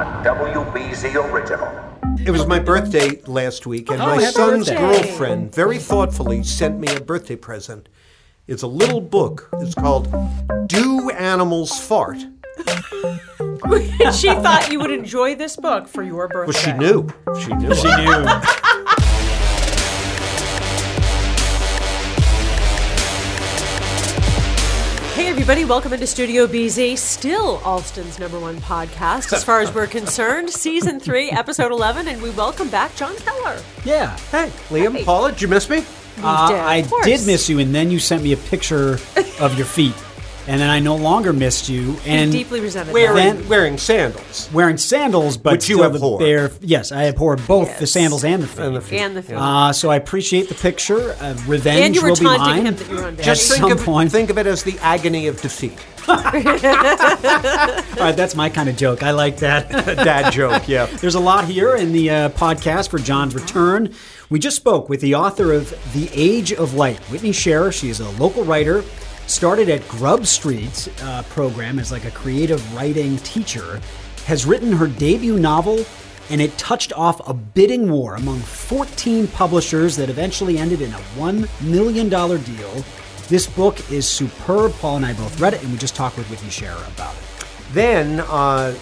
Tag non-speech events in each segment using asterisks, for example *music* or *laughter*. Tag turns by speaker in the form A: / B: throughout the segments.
A: a WBZ original.
B: It was my birthday last week, and
C: Oh,
B: my son's
C: birthday.
B: girlfriend very thoughtfully sent me a birthday present. It's a little book. It's called Do Animals Fart? *laughs*
C: she thought you would enjoy this book for your birthday.
B: Well, she knew. She knew.
D: She knew. *laughs*
C: Hey, everybody, welcome into Studio BZ, still Allston's number one podcast as far as we're *laughs* concerned. Season 3, Episode 11, and we welcome back Jon Keller.
D: Yeah.
B: Hey, Liam,
C: Hey.
B: Paula, did you miss me?
D: Uh,
C: did,
D: I
C: course.
D: did miss you, and then you sent me a picture of your feet, *laughs* and then I no longer missed you. And
C: deeply resented
B: Wearing,
C: that.
D: Then-
B: wearing sandals.
D: wearing sandals, but
B: Which you
D: still
B: abhor.
D: the bare. Yes, I abhor both the sandals and the feet.
B: And the feet.
C: And the feet.
D: Uh, so I appreciate the picture. Uh, revenge
C: And you were
D: will be mine.
C: him that you were on Just
B: Just think
D: some
B: of,
D: point.
B: think of it as the agony of defeat. *laughs* *laughs*
D: All right, that's my kind of joke. I like that. *laughs*
B: Dad joke, yeah.
D: There's a lot here in the uh, podcast for Jon's return. We just spoke with the author of The Age of Light, Whitney Scharer. She is a local writer, started at Grub Street uh, program as like a creative writing teacher, has written her debut novel, and it touched off a bidding war among 14 publishers that eventually ended in a $1 million deal. This book is superb. Paul and I both read it, and we just talked with Whitney Scharer about it.
B: Then, uh,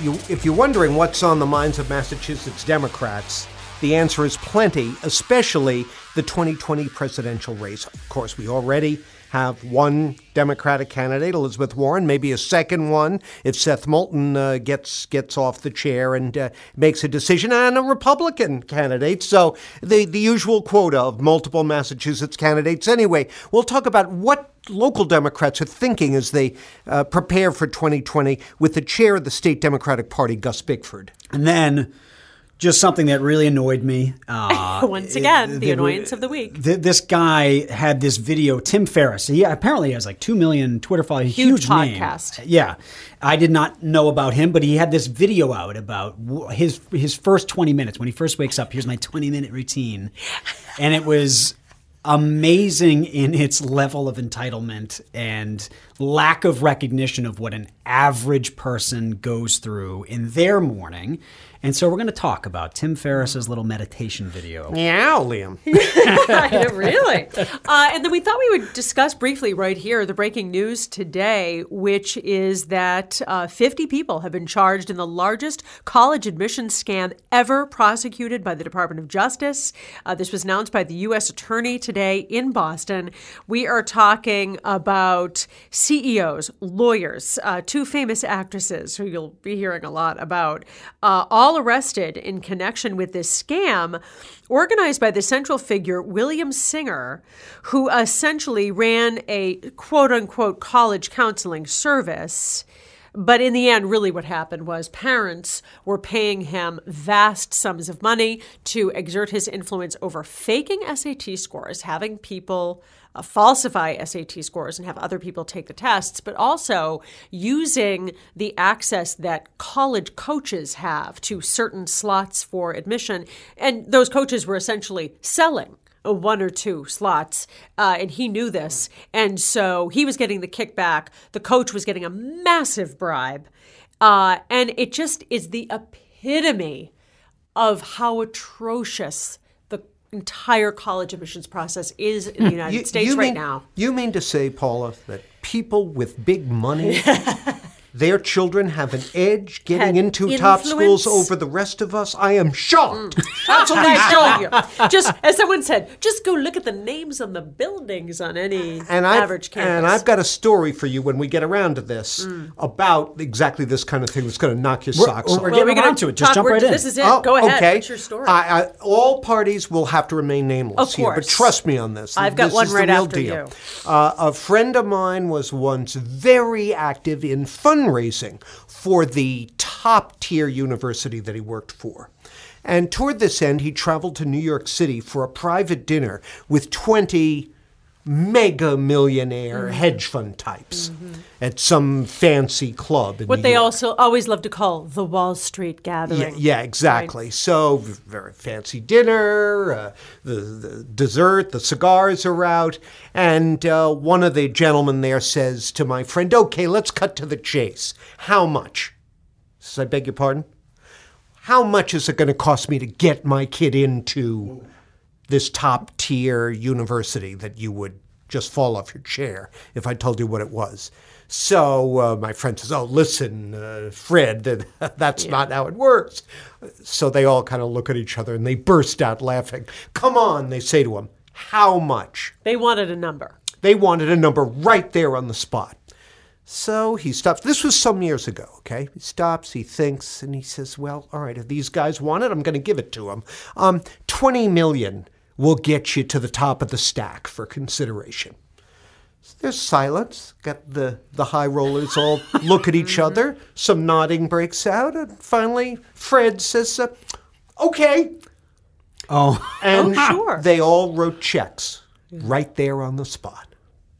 B: you, if you're wondering what's on the minds of Massachusetts Democrats, the answer is plenty, especially the 2020 presidential race. Of course, we already have one Democratic candidate, Elizabeth Warren, maybe a second one if Seth Moulton uh, gets gets off the chair and uh, makes a decision, and a Republican candidate. So the the usual quota of multiple Massachusetts candidates. Anyway, we'll talk about what local Democrats are thinking as they uh, prepare for 2020 with the chair of the state Democratic Party, Gus Bickford.
D: And then just something that really annoyed me. *laughs* Uh,
C: Once again, the
D: it-
C: annoyance of the week.
D: th- this guy had this video, Tim Ferriss. He apparently has like 2 million Twitter followers.
C: Huge
D: Huge, name.
C: podcast.
D: Yeah. I did not know about him, but he had this video out about his his first 20 minutes. When he first wakes up, here's my 20 minute routine. And it was amazing in its level of entitlement and lack of recognition of what an average person goes through in their morning. And so we're going to talk about Tim Ferriss's little meditation video.
B: Meow, Liam. *laughs*
C: really? Uh, and then we thought we would discuss briefly right here the breaking news today, which is that uh, 50 people have been charged in the largest college admissions scam ever prosecuted by the Department of Justice. Uh, this was announced by the U.S. Attorney today in Boston. We are talking about CEOs, lawyers, uh, two famous actresses who you'll be hearing a lot about, uh, arrested in connection with this scam organized by the central figure William Singer, who essentially ran a quote unquote college counseling service. But in the end, really what happened was parents were paying him vast sums of money to exert his influence over faking SAT scores, having people uh, falsify SAT scores and have other people take the tests, but also using the access that college coaches have to certain slots for admission. And those coaches were essentially selling one or two slots, uh, and he knew this. And so he was getting the kickback. The coach was getting a massive bribe. Uh, and it just is the epitome of how atrocious entire college admissions process is in the United States right
B: mean,
C: now.
B: You mean to say, Paula, that people with big money, *laughs* their children have an edge getting
C: Had
B: into top schools over the rest of us? I am shocked.
C: Absolutely show you. *laughs* Just as someone said, just go look at the names on the buildings on any
B: And I've,
C: average campus.
B: and I've got a story for you when we get around to this
C: Mm.
B: about exactly this kind of thing that's going to knock your socks
D: we're
B: off.
D: getting
C: we're gonna
D: around to it. Just
C: talk-
D: jump
C: we're-
D: right in.
C: This is it.
B: Oh,
C: Go ahead.
B: Okay.
C: What's your story?
B: I, I, all parties will have to remain nameless
C: Of
B: here, but
C: course.
B: trust me on this.
C: I've got
B: This
C: one
B: is
C: right
B: the real
C: after
B: deal.
C: you.
B: Uh, a friend of mine was once very active in fundraising for the top tier university that he worked for. And toward this end, he traveled to New York City for a private dinner with 20 mega millionaire
C: Mm-hmm.
B: hedge fund types at some fancy club
C: what
B: New
C: they
B: York.
C: also always love to call the Wall Street gathering.
B: Yeah, yeah, exactly. So very fancy dinner, uh, the, the dessert, the cigars are out, and uh, one of the gentlemen there says to my friend, "Okay, let's cut to the chase. How much?" says, I beg your pardon? How much is it going to cost me to get my kid into this top tier university that you would just fall off your chair if I told you what it was? So uh, my friend says, Oh, listen, uh, Fred, *laughs* that's not how it works. So they all kind of look at each other and they burst out laughing. Come on, they say to him, How much?
C: They wanted a number.
B: They wanted a number right there on the spot. So he stops. This was some years ago, okay? He stops, he thinks, and he says, Well, all right, if these guys want it, I'm going to give it to them. Um, 20 million will get you to the top of the stack for consideration. So there's silence. Got the, the high rollers all *laughs* look at each other. Some nodding breaks out. And finally, Fred says, uh, Okay.
D: Oh,
B: And
C: Oh, sure.
B: they all wrote checks right there on the spot.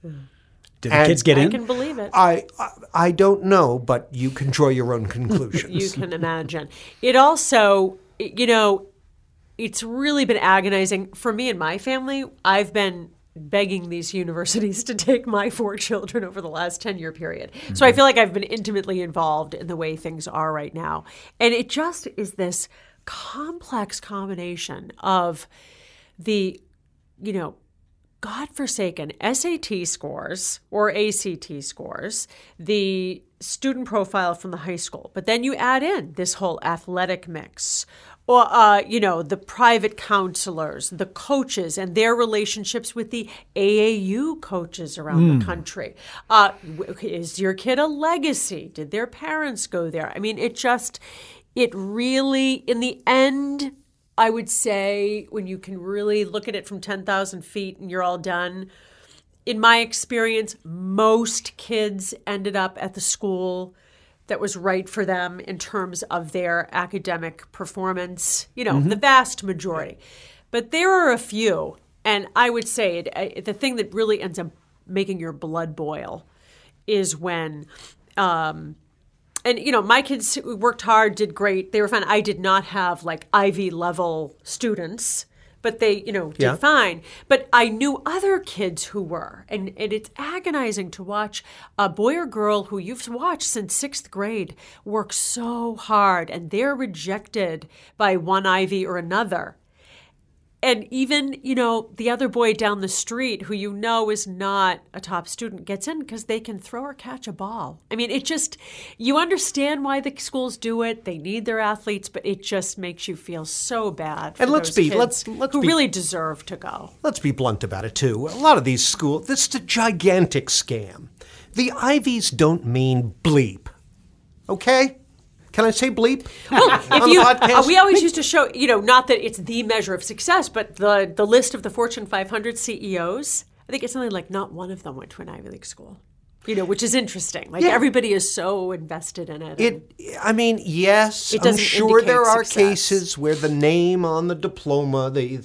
D: did the
B: And-
D: kids get
C: I
D: in?
C: can believe it.
B: I, I I don't know, but you can draw your own *laughs* conclusions.
C: you can imagine. It also, you know, it's really been agonizing for me and my family. I've been begging these universities *laughs* to take my four children over the last 10 year period. So I mm-hmm. feel like I've been intimately involved in the way things are right now. And it just is this complex combination of the, you know, godforsaken SAT scores or ACT scores, the student profile from the high school, but then you add in this whole athletic mix. Or, uh, you know, the private counselors, the coaches, and their relationships with the AAU coaches around the country. Uh, is your kid a legacy? Did their parents go there? I mean, it just, it really, in the end, I would say when you can really look at it from 10,000 feet and you're all done, in my experience, most kids ended up at the school that was right for them in terms of their academic performance, you know, the vast majority. But there are a few, and I would say it, I- the thing that really ends up making your blood boil is when um, and you know my kids worked hard did great they were fine. I did not have like ivy level students but they you know did
B: Yeah.
C: fine but i knew other kids who were and, and it's agonizing to watch a boy or girl who you've watched since sixth grade work so hard and they're rejected by one ivy or another and even you know the other boy down the street who you know is not a top student gets in because they can throw or catch a ball i mean it just you understand why the schools do it they need their athletes but it just makes you feel so bad for
B: And let's be-
C: kids
B: let's- let's
C: who
B: be-
C: really deserve to go
B: Let's be blunt about it too. A lot of these schools, this is a gigantic scam. The Ivies don't mean bleep. Okay? Can I say bleep?
C: Well, if you, uh, we always used to show, you know, not that it's the measure of success, but the the list of the Fortune 500 CEOs. I think it's something like not one of them went to an Ivy League school. You know, which is interesting. Like
B: Yeah.
C: everybody is so invested in it.
B: It, I mean, yes,
C: It
B: I'm sure there are
C: success.
B: cases where the name on the diploma, the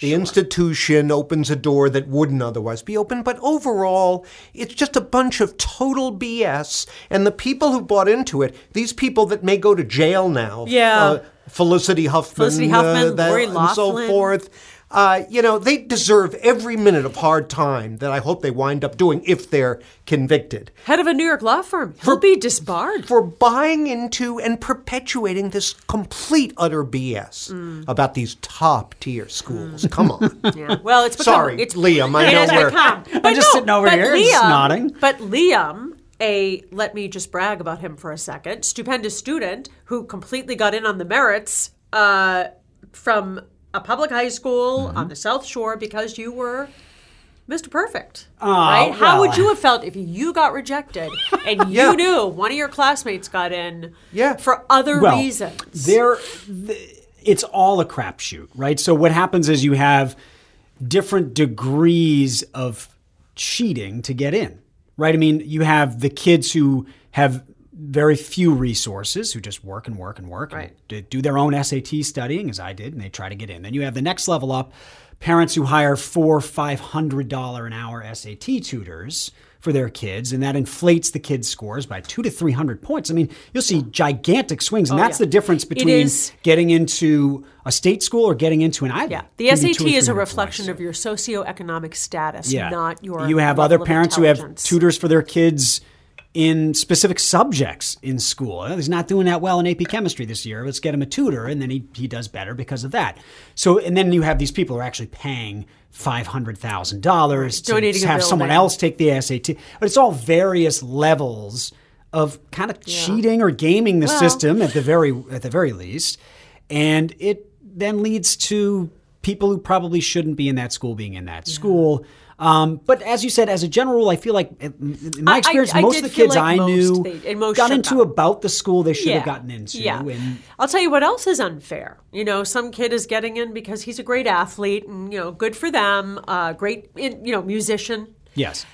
B: the institution opens a door that wouldn't otherwise be open. But overall, it's just a bunch of total BS. And the people who bought into it, these people that may go to jail now,
C: Yeah.
B: uh, Felicity Huffman,
C: Felicity Huffman,
B: that-
C: Lori
B: and so forth. Uh, you know, they deserve every minute of hard time that I hope they wind up doing if they're convicted
C: Head of a New York law firm. He'll be disbarred.
B: for buying into and perpetuating this complete utter BS
C: Mm.
B: about these top tier schools. Come on. *laughs*
C: Yeah. Well, it's become,
B: Sorry,
C: it's,
B: Liam, I
C: it
B: know
C: has
B: we're-
C: become.
D: I'm
C: But
D: just
C: no,
D: sitting over
C: but
D: here, just
C: Liam,
D: nodding.
C: But Liam, a let me just brag about him for a second. Stupendous student who completely got in on the merits uh, from a public high school
D: Mm-hmm.
C: on the South Shore because you were. Mr. Perfect,
D: Oh,
C: right? How
D: well.
C: would you have felt if you got rejected and *laughs* you
B: Yeah.
C: knew one of your classmates got in
B: Yeah.
C: for other
D: well,
C: reasons?
D: There, th- it's all a crapshoot, right? So what happens is you have different degrees of cheating to get in, right? I mean, you have the kids who have very few resources who just work and work and work
C: Right.
D: and do their own SAT studying, as I did, and they try to get in. Then you have the next level up, parents who hire four, five hundred dollar an hour SAT tutors for their kids, and that inflates the kids' scores by two to three hundred points. I mean, you'll see gigantic swings, and oh, that's
C: Oh, yeah.
D: the difference between getting into a state school or getting into an Ivy.
C: Yeah, the
D: Can be two
C: SAT is a reflection
D: points.
C: of your socioeconomic status,
D: yeah.
C: not your.
D: You have other parents who have tutors for their kids in specific subjects in school. He's not doing that well in AP chemistry this year. Let's get him a tutor, and then he, he does better because of that. So, and then you have these people who are actually paying five hundred thousand dollars to have someone else take the SAT. But it's all various levels of kind of cheating or gaming the
C: Well-
D: system at the very at the very least, and it then leads to people who probably shouldn't be in that school being in that school. Um, but as you said, as a general rule, I feel like in my
C: I- I-
D: experience,
C: I
D: most
C: did
D: of the kids
C: like
D: I knew
C: they- most
D: got into about the school they should have gotten into.
C: Yeah.
D: And
C: I'll tell you what else is unfair. You know, some kid is getting in because he's a great athlete and, you know, good for them, uh, great, you know, musician.
D: yes,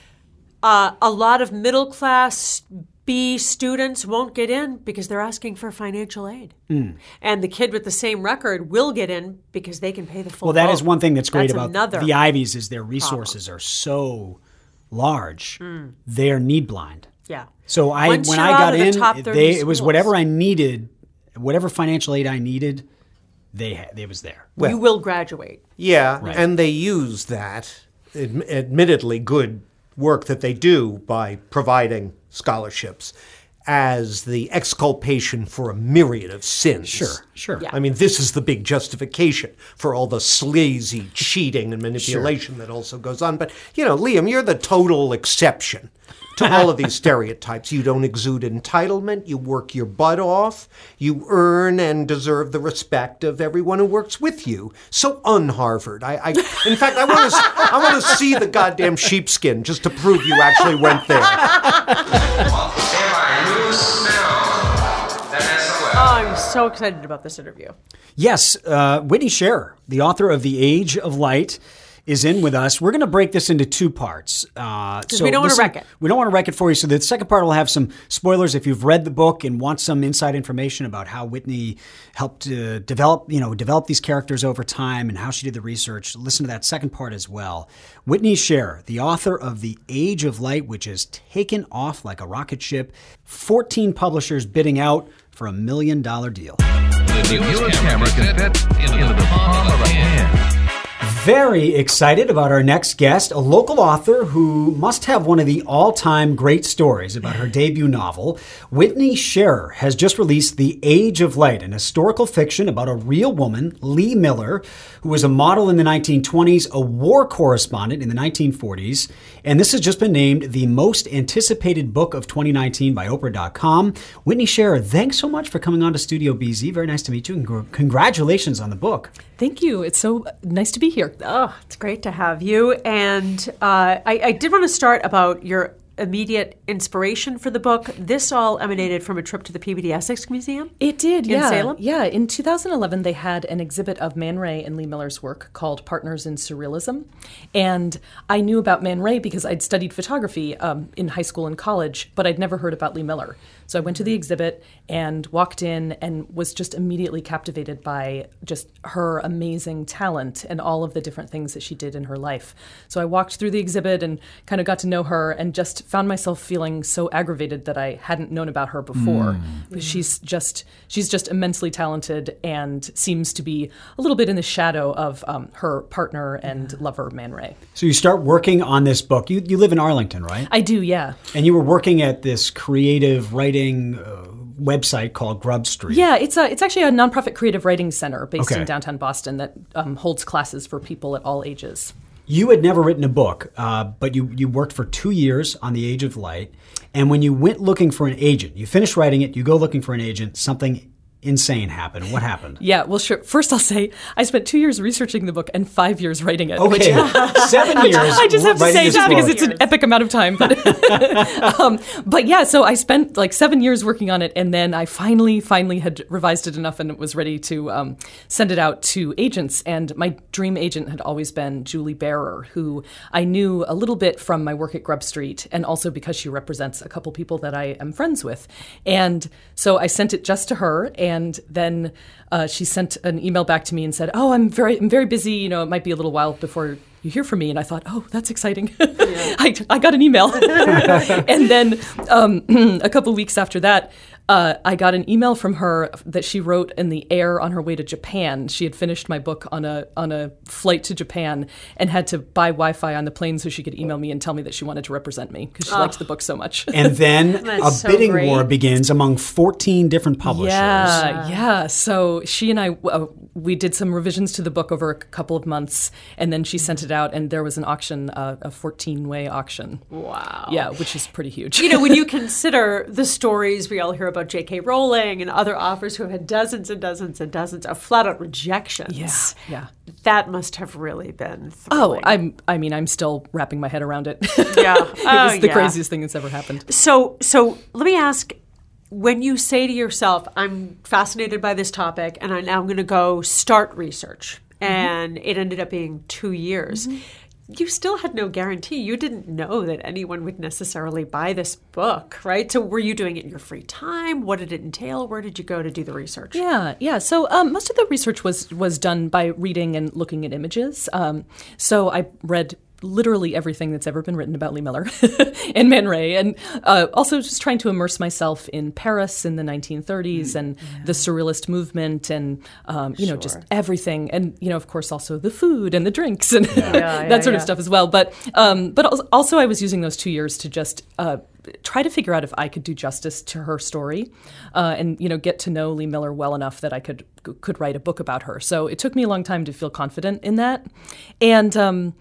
C: Uh, a lot of middle class B students won't get in because they're asking for financial aid.
D: Hmm.
C: And the kid with the same record will get in because they can pay the full
D: well, that
C: vote.
D: is one thing that's great
C: That's
D: about the Ivies is their resources are so large, they're need blind.
C: Yeah.
D: So I
C: Once
D: when I got
C: of the
D: in,
C: top 30
D: they it was whatever I needed, whatever financial aid I needed, they had, it was there.
C: you will graduate.
B: Yeah, and they use that, admittedly good work that they do by providing scholarships as the exculpation for a myriad of sins.
D: Sure, sure.
C: Yeah.
B: I mean, this is the big justification for all the sleazy cheating and manipulation that also goes on. But, you know, Liam, you're the total exception to all of *laughs* these stereotypes. You don't exude entitlement. You work your butt off. You earn and deserve the respect of everyone who works with you. So un-Harvard. I, I in fact, I want to, I want to see the goddamn sheepskin just to prove you actually went there.
E: Stand by. New smell. Vanessa Webb.
C: Oh, I'm so excited about this interview.
D: Yes, uh, Whitney Scharer, the author of The Age of Light, is in with us. We're going to break this into two parts. Uh, so
C: we don't wanna wreck it.
D: We don't want to wreck it for you. So the second part will have some spoilers. If you've read the book and want some inside information about how Whitney helped uh, develop, you know, develop these characters over time and how she did the research, listen to that second part as well. Whitney Scharer, the author of The Age of Light, which has taken off like a rocket ship. 14 publishers bidding out for a million dollar deal.
F: The newest camera can fit into the palm of a hand.
D: Very excited about our next guest, a local author who must have one of the all time great stories about her debut novel. Whitney Scharer has just released The Age of Light, an historical fiction about a real woman, Lee Miller, who was a model in the 1920s, a war correspondent in the 1940s, and this has just been named the most anticipated book of 2019 by Oprah.com. Whitney Scharer, thanks so much for coming on to Studio BZ. Very nice to meet you, and congratulations on the book.
G: Thank you. It's so nice to be here.
C: Oh, it's great to have you. And uh, I, I did want to start about your immediate inspiration for the book. This all emanated from a trip to the Peabody Essex Museum.
G: It did, yeah.
C: Salem?
G: Yeah, in 2011, they had an exhibit of Man Ray and Lee Miller's work called Partners in Surrealism. And I knew about Man Ray because I'd studied photography um, in high school and college, but I'd never heard about Lee Miller. So I went to the exhibit and walked in and was just immediately captivated by just her amazing talent and all of the different things that she did in her life. So I walked through the exhibit and kind of got to know her and just found myself feeling so aggravated that I hadn't known about her before. Because She's just she's just immensely talented and seems to be a little bit in the shadow of um, her partner and lover Man Ray.
D: So you start working on this book. You, you live in Arlington, right?
G: I do, yeah.
D: And you were working at this creative writing uh, website called Grub Street.
G: Yeah, it's a it's actually a nonprofit creative writing center based
D: Okay.
G: in downtown Boston that um, holds classes for people at all ages.
D: You had never written a book, uh, but you, you worked for two years on The Age of Light. And when you went looking for an agent, you finished writing it, you go looking for an agent, something insane happened. What happened?
G: Yeah, well, sure. First, I'll say I spent two years researching the book and five years writing it. which-
D: Okay, *laughs* seven years.
G: I just have to say that because it's an epic amount of time. But, *laughs* um, but yeah, so I spent like seven years working on it, and then I finally, finally had revised it enough and it was ready to um, send it out to agents. And my dream agent had always been Julie Barer, who I knew a little bit from my work at Grub Street, and also because she represents a couple people that I am friends with. And so I sent it just to her, and then uh, she sent an email back to me and said, "Oh, I'm very, I'm very busy. You know, it might be a little while before you hear from me? And I thought, oh, that's exciting. *laughs* I, I got an email. *laughs* and then um, *clears throat* a couple weeks after that, uh, I got an email from her that she wrote in the air on her way to Japan. She had finished my book on a on a flight to Japan and had to buy Wi-Fi on the plane so she could email me and tell me that she wanted to represent me because she liked the book so much. *laughs*
D: And then *laughs* a
C: so
D: bidding
C: great.
D: war begins among 14 different publishers.
G: Yeah, yeah. So she and I, uh, we did some revisions to the book over a couple of months, and then she sent it out, and there was an auction, uh, a 14-way auction.
C: Wow.
G: Yeah, which is pretty huge.
C: You know, when you *laughs* consider the stories we all hear about J.K. Rowling and other authors who have had dozens and dozens and dozens of flat out rejections.
G: yeah, yeah.
C: That must have really been
G: Oh. I'm. I mean, I'm still wrapping my head around it. *laughs*
C: Yeah.
G: it
C: Oh,
G: was the
C: yeah.
G: craziest thing that's ever happened.
C: So, so let me ask: When you say to yourself, "I'm fascinated by this topic, and I'm now I'm going to go start research," mm-hmm. and it ended up being two years. Mm-hmm. You still had no guarantee. You didn't know that anyone would necessarily buy this book, right? So, were you doing it in your free time? What did it entail? Where did you go to do the research?
G: Yeah, yeah. So um, most of the research was was done by reading and looking at images. Um, so I read literally everything that's ever been written about Lee Miller *laughs* and Man Ray, and uh, also just trying to immerse myself in Paris in the 1930s and the Surrealist movement, and um, you know just everything, and you know of course also the food and the drinks and *laughs* that sort of stuff as well. But um, but also I was using those two years to just. Uh, try to figure out if I could do justice to her story, uh, and you know get to know Lee Miller well enough that I could could write a book about her. So it took me a long time to feel confident in that, and. Um,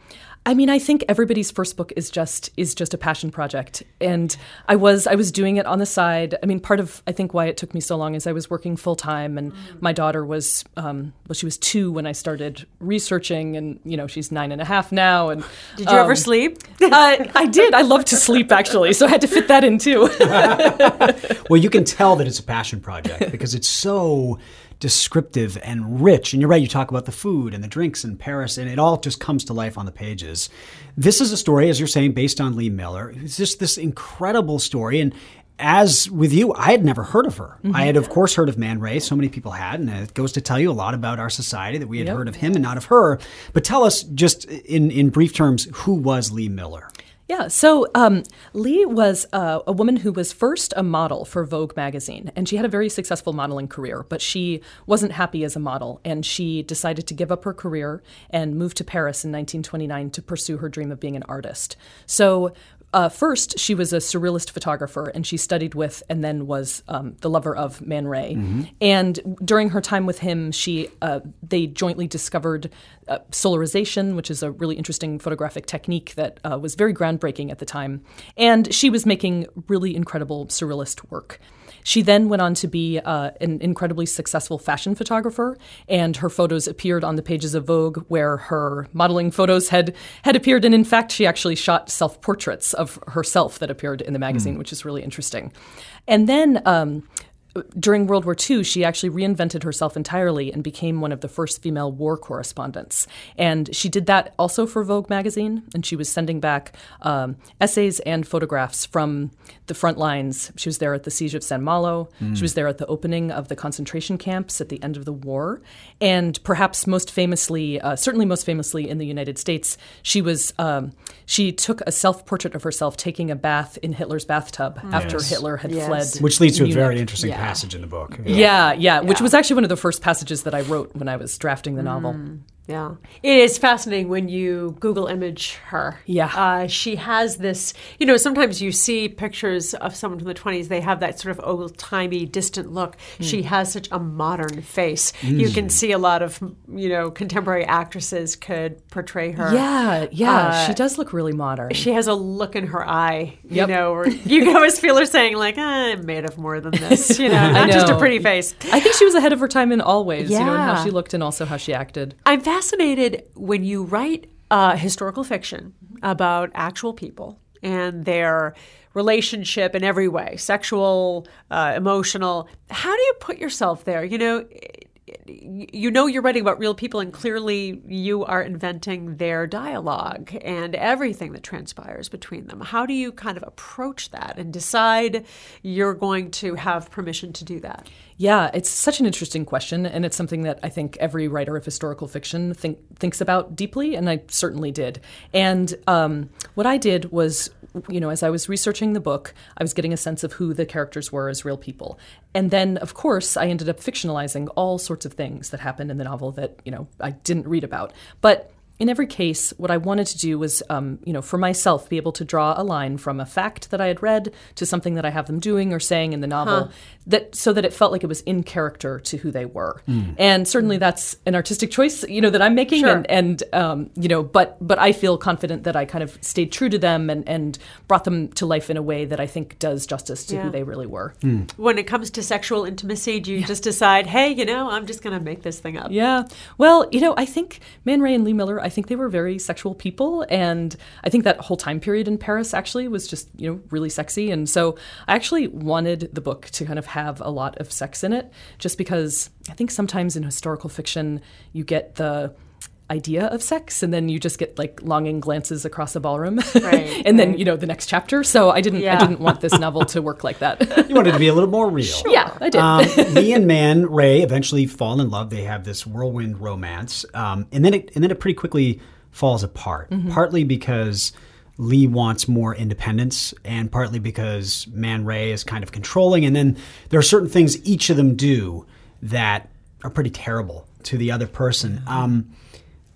G: I mean, I think everybody's first book is just is just a passion project, and I was I was doing it on the side. I mean, part of I think why it took me so long is I was working full time, and my daughter was um, well, she was two when I started researching, and you know she's nine and a half now. And *laughs*
C: Did you ever
G: um,
C: sleep?
G: I, I did. I love to sleep actually, so I had to fit that in too. *laughs*
D: Well, you can tell that it's a passion project because it's so descriptive and rich. And you're right, you talk about the food and the drinks in Paris, and it all just comes to life on the pages. This is a story, as you're saying, based on Lee Miller. It's just this incredible story. And as with you, I had never heard of her. I had, of course, heard of Man Ray. So many people had, and it goes to tell you a lot about our society that we had heard of him and not of her. But tell us, just in in brief terms, who was Lee Miller?
G: Yeah, so um, Lee was uh, a woman who was first a model for Vogue magazine, and she had a very successful modeling career, but she wasn't happy as a model, and she decided to give up her career and move to Paris in 1929 to pursue her dream of being an artist. So uh, first, she was a surrealist photographer, and she studied with and then was um, the lover of Man Ray. And during her time with him, she uh, they jointly discovered uh, solarization, which is a really interesting photographic technique that uh, was very groundbreaking at the time. And she was making really incredible surrealist work. She then went on to be uh, an incredibly successful fashion photographer, and her photos appeared on the pages of Vogue, where her modeling photos had had appeared. And in fact, she actually shot self portraits of herself that appeared in the magazine, which is really interesting. And then. Um, during World War II, she actually reinvented herself entirely and became one of the first female war correspondents. And she did that also for Vogue magazine, and she was sending back um, essays and photographs from the front lines. She was there at the Siege of Saint-Malo. She was there at the opening of the concentration camps at the end of the war. And perhaps most famously, uh, certainly most famously in the United States, she was um, she took a self portrait of herself taking a bath in Hitler's bathtub after
D: Yes.
G: Hitler had
C: Yes.
G: fled.
D: Which leads to a
G: Munich.
D: very interesting
G: Yeah.
D: Passage in the book.
G: Yeah, yeah, which was actually one of the first passages that I wrote when I was drafting the novel. Mm.
C: Yeah. It is fascinating when you Google image her.
G: Yeah.
C: Uh, she has this, you know, sometimes you see pictures of someone from the 20s, they have that sort of old timey, distant look.
G: Hmm.
C: She has such a modern face. You can see a lot of, you know, contemporary actresses could portray her.
G: Yeah, yeah,
C: Uh,
G: she does look really modern.
C: She has a look in her eye, you
G: Yep.
C: know, where you can always feel her saying, like, "Ah, I'm made of more than this, you know, *laughs* not just a pretty face.
G: I think she was ahead of her time in all ways, you know, in how she looked and also how she acted.
C: I'm fascinated when you write uh, historical fiction about actual people and their relationship in every way sexual, uh, emotional. How do you put yourself there? You know, you know you're writing about real people and clearly you are inventing their dialogue and everything that transpires between them how do you kind of approach that and decide you're going to have permission to do that
G: Yeah, it's such an interesting question, and it's something that I think every writer of historical fiction think, thinks about deeply, and I certainly did. And um, what I did was, you know, as I was researching the book, I was getting a sense of who the characters were as real people. And then, of course, I ended up fictionalizing all sorts of things that happened in the novel that, you know, I didn't read about. But in every case, what I wanted to do was, um, you know, for myself, be able to draw a line from a fact that I had read to something that I have them doing or saying in the novel, that so that it felt like it was in character to who they were. And certainly, that's an artistic choice, you know, that I'm making.
C: Sure.
G: And, and um, you know, but but I feel confident that I kind of stayed true to them and and brought them to life in a way that I think does justice to
C: Yeah.
G: who they really were.
C: when it comes to sexual intimacy do you just decide hey you know i'm just going to make this thing up
G: Yeah. Well, you know, I think Man Ray and Lee Miller, I think they were very sexual people. And I think that whole time period in Paris actually was just, you know, really sexy. And so I actually wanted the book to kind of have a lot of sex in it, just because I think sometimes in historical fiction, you get the idea of sex and then you just get like longing glances across a ballroom
C: Right, *laughs*
G: and then you know the next chapter so i didn't
C: Yeah.
G: i didn't want this novel to work like that *laughs*
D: You wanted to be a little more real.
G: yeah i did
D: um, *laughs* Lee and Man Ray eventually fall in love. They have this whirlwind romance, um, and then it and then it pretty quickly falls apart. Partly because Lee wants more independence, and partly because Man Ray is kind of controlling. And then there are certain things each of them do that are pretty terrible to the other person. Um,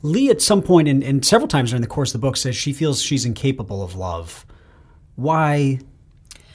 D: Lee, at some point, and, and several times during the course of the book, says she feels she's incapable of love. Why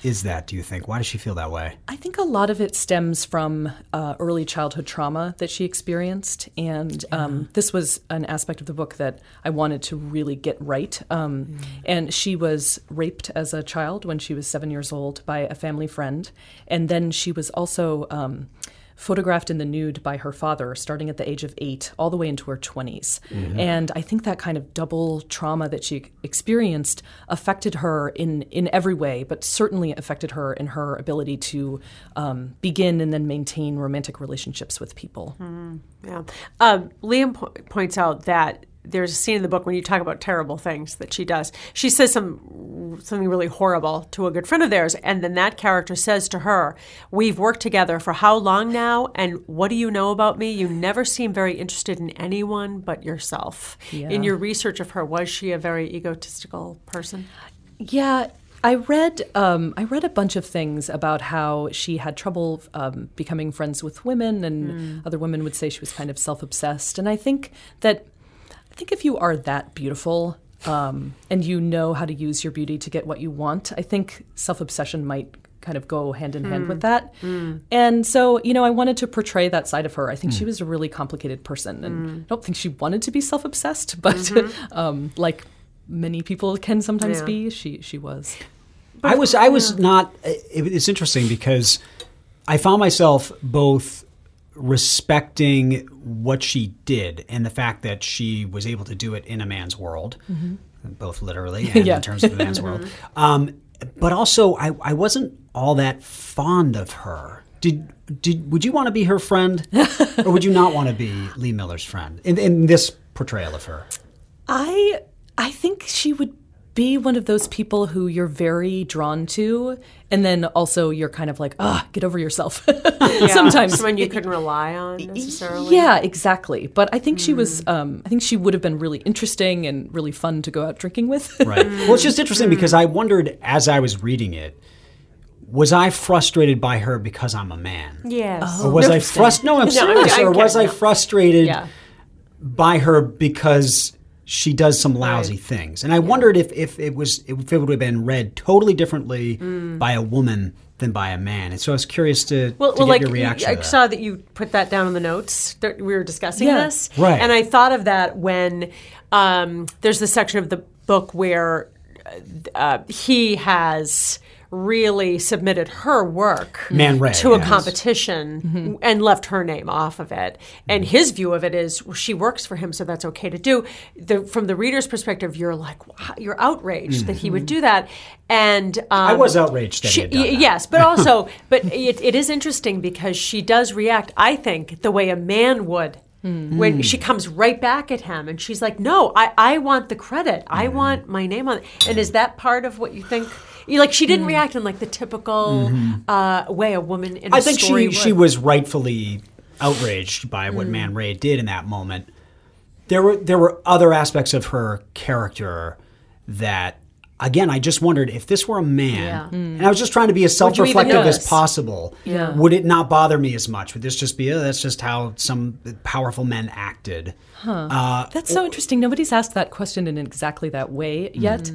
D: is that, do you think? Why does she feel that way?
G: I think a lot of it stems from uh, early childhood trauma that she experienced. And um, this was an aspect of the book that I wanted to really get right. Um, And she was raped as a child when she was seven years old by a family friend. And then she was also. Um, Photographed in the nude by her father, starting at the age of eight, all the way into her 20s. And I think that kind of double trauma that she experienced affected her in, in every way, but certainly affected her in her ability to um, begin and then maintain romantic relationships with people.
C: Yeah. Um, Liam po- points out that there's a scene in the book when you talk about terrible things that she does. She says some something really horrible to a good friend of theirs, and then that character says to her, "We've worked together for how long now? And what do you know about me? You never seem very interested in anyone but yourself." In your research of her, was she a very egotistical person?
G: Yeah, I read um, I read a bunch of things about how she had trouble um, becoming friends with women, and other women would say she was kind of self obsessed. And I think that I think if you are that beautiful um, and you know how to use your beauty to get what you want, I think self obsession might kind of go hand in hand hmm. with that. Hmm. And so, you know, I wanted to portray that side of her. I think she hmm. was a really complicated person, and I don't think she wanted to be self obsessed, *laughs* but mm-hmm. um, like many people can sometimes
C: Yeah.
G: be, she she was.
D: I was I was not. It, it's interesting because I found myself both respecting what she did and the fact that she was able to do it in a man's world, both literally *laughs* and
G: Yeah.
D: in terms of a man's world. Um, but also, I, I wasn't all that fond of her. Did did would you want to be her friend, *laughs* or would you not want to be Lee Miller's friend in, in this portrayal of her?
G: I I think she would be one of those people who you're very drawn to, and then also you're kind of like, ah, get over yourself. *laughs* Sometimes
C: someone you couldn't rely on necessarily.
G: Yeah, exactly. But I think she was. Um, I think she would have been really interesting and really fun to go out drinking with.
D: Right. Well, it's just interesting because I wondered as I was reading it, was I frustrated by her because I'm a man?
C: Yes.
D: Or was I frustrated? No, I'm *laughs*
C: No,
D: serious.
C: I- I
D: or was
C: get-
D: I frustrated
G: yeah.
D: by her because she does some lousy things? And I wondered if, if it was if it would have been read totally differently by a woman than by a man. And so I was curious to,
C: Mm. Well,
D: to
C: well,
D: get
C: like
D: your reaction.
C: I
D: that.
C: saw that you put that down in the notes that we were discussing
G: Yeah.
C: this,
D: Right.
C: And I thought of that when um, there's the section of the book where uh, he has really submitted her work
D: Man Ray,
C: to a
D: yes.
C: competition mm-hmm. and left her name off of it. And mm-hmm. his view of it is well, she works for him, so that's okay to do. The, from the reader's perspective, you're like, wow, you're outraged that he would mm-hmm. do that. And um,
D: I was outraged that he
C: she-
D: had done
C: y-
D: that.
C: Yes, but *laughs* also, but it, it is interesting because she does react, I think, the way a man would. Hmm. When mm. she comes right back at him and she's like, No, I, I want the credit. I want my name on it. And is that part of what you think? You, like, she didn't mm. react in like the typical mm-hmm. uh, way a woman in a
D: I think
C: story
D: she she was rightfully outraged by what mm. Man Ray did in that moment. There were there were other aspects of her character that again I just wondered if this were a man
C: Yeah. Mm.
D: and I was just trying to be as self-reflective as possible.
G: Yeah.
D: Would it not bother me as much? Would this just be oh, that's just how some powerful men acted?
G: Uh, that's so interesting. Nobody's asked that question in exactly that way yet.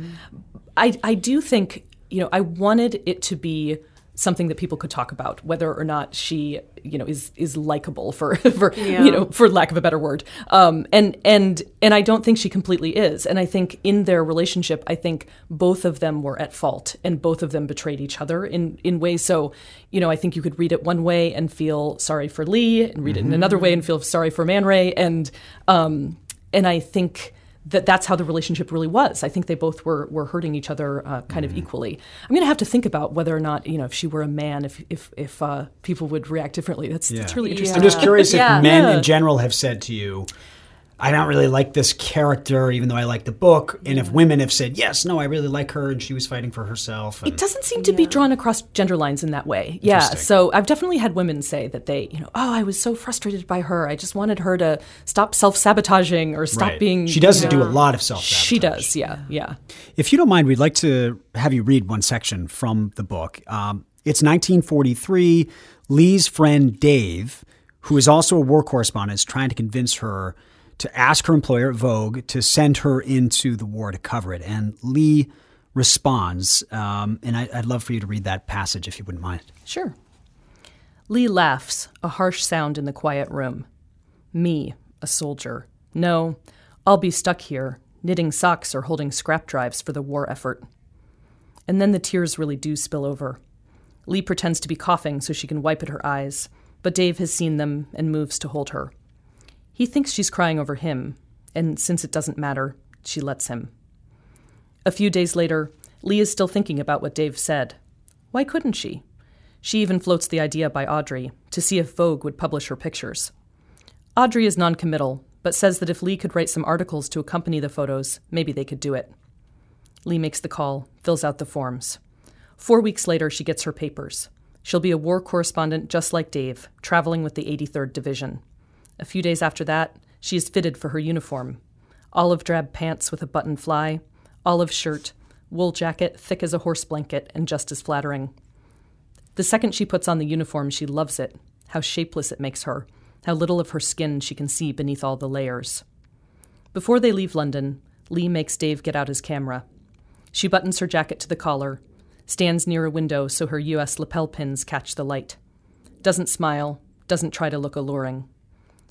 G: I, I do think, you know, I wanted it to be something that people could talk about, whether or not she, you know, is is likable for, *laughs* for
C: Yeah.
G: you know, for lack of a better word. Um, and and and I don't think she completely is. And I think in their relationship, I think both of them were at fault, and both of them betrayed each other in in ways. So, you know, I think you could read it one way and feel sorry for Lee, and read it in another way and feel sorry for Man Ray, and um, and I think that that's how the relationship really was. I think they both were were hurting each other uh, kind of equally. I'm going to have to think about whether or not you know if she were a man, if if if uh, people would react differently. That's that's really interesting.
D: I'm just curious
C: Yeah.
D: if men
G: Yeah.
D: in general have said to you, I don't really like this character, even though I like the book. And if women have said, yes, no, I really like her and she was fighting for herself. And
G: It doesn't seem to be drawn across gender lines in that way. Yeah. So I've definitely had women say that they, you know, oh, I was so frustrated by her. I just wanted her to stop self sabotaging or stop
D: Right.
G: being.
D: She does
G: you
D: do a lot of self sabotaging.
G: She does. Yeah. Yeah.
D: If you don't mind, we'd like to have you read one section from the book. Um, it's 1943. Lee's friend Dave, who is also a war correspondent, is trying to convince her to ask her employer, Vogue, to send her into the war to cover it. And Lee responds, um, and I, I'd love for you to read that passage if you wouldn't mind.
G: Sure. Lee laughs, a harsh sound in the quiet room. Me, a soldier. No, I'll be stuck here, knitting socks or holding scrap drives for the war effort. And then the tears really do spill over. Lee pretends to be coughing so she can wipe at her eyes, but Dave has seen them and moves to hold her. He thinks she's crying over him, and since it doesn't matter, she lets him. A few days later, Lee is still thinking about what Dave said. Why couldn't she? She even floats the idea by Audrey to see if Vogue would publish her pictures. Audrey is noncommittal, but says that if Lee could write some articles to accompany the photos, maybe they could do it. Lee makes the call, fills out the forms. Four weeks later, she gets her papers. She'll be a war correspondent just like Dave, traveling with the 83rd Division. A few days after that, she is fitted for her uniform olive drab pants with a button fly, olive shirt, wool jacket thick as a horse blanket and just as flattering. The second she puts on the uniform, she loves it, how shapeless it makes her, how little of her skin she can see beneath all the layers. Before they leave London, Lee makes Dave get out his camera. She buttons her jacket to the collar, stands near a window so her U.S. lapel pins catch the light. Doesn't smile, doesn't try to look alluring.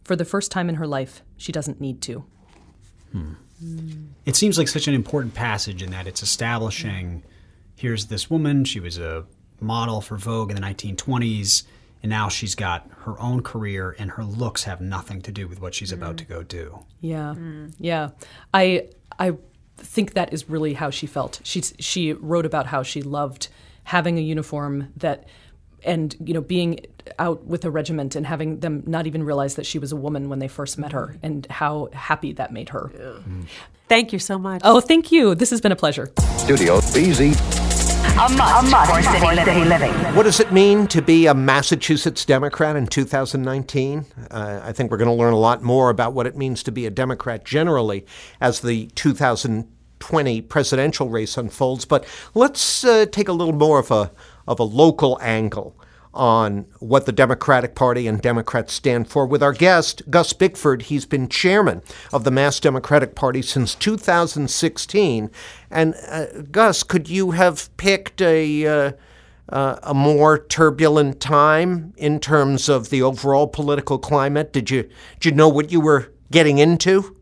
G: For the first time in her life, she doesn't need to. Hmm.
D: It seems like such an important passage in that it's establishing here's this woman, she was a model for Vogue in the 1920s, and now she's got her own career, and her looks have nothing to do with what she's about hmm. to go do.
G: Yeah, hmm. yeah. I I think that is really how she felt. She she wrote about how she loved having a uniform that, and you know, being out with a regiment and having them not even realize that she was a woman when they first met her, and how happy that made her.
C: Thank you so much.
G: Oh, thank you. This has been a pleasure.
A: Studio BZ.
H: A must, for city, city living.
B: What does it mean to be a Massachusetts Democrat in 2019? Uh, I think we're going to learn a lot more about what it means to be a Democrat generally as the 2020 presidential race unfolds. But let's uh, take a little more of a of a local angle on what the Democratic Party and Democrats stand for with our guest, Gus Bickford. He's been chairman of the Mass Democratic Party since 2016. And uh, Gus, could you have picked a uh, uh, a more turbulent time in terms of the overall political climate? Did you did you know what you were getting into?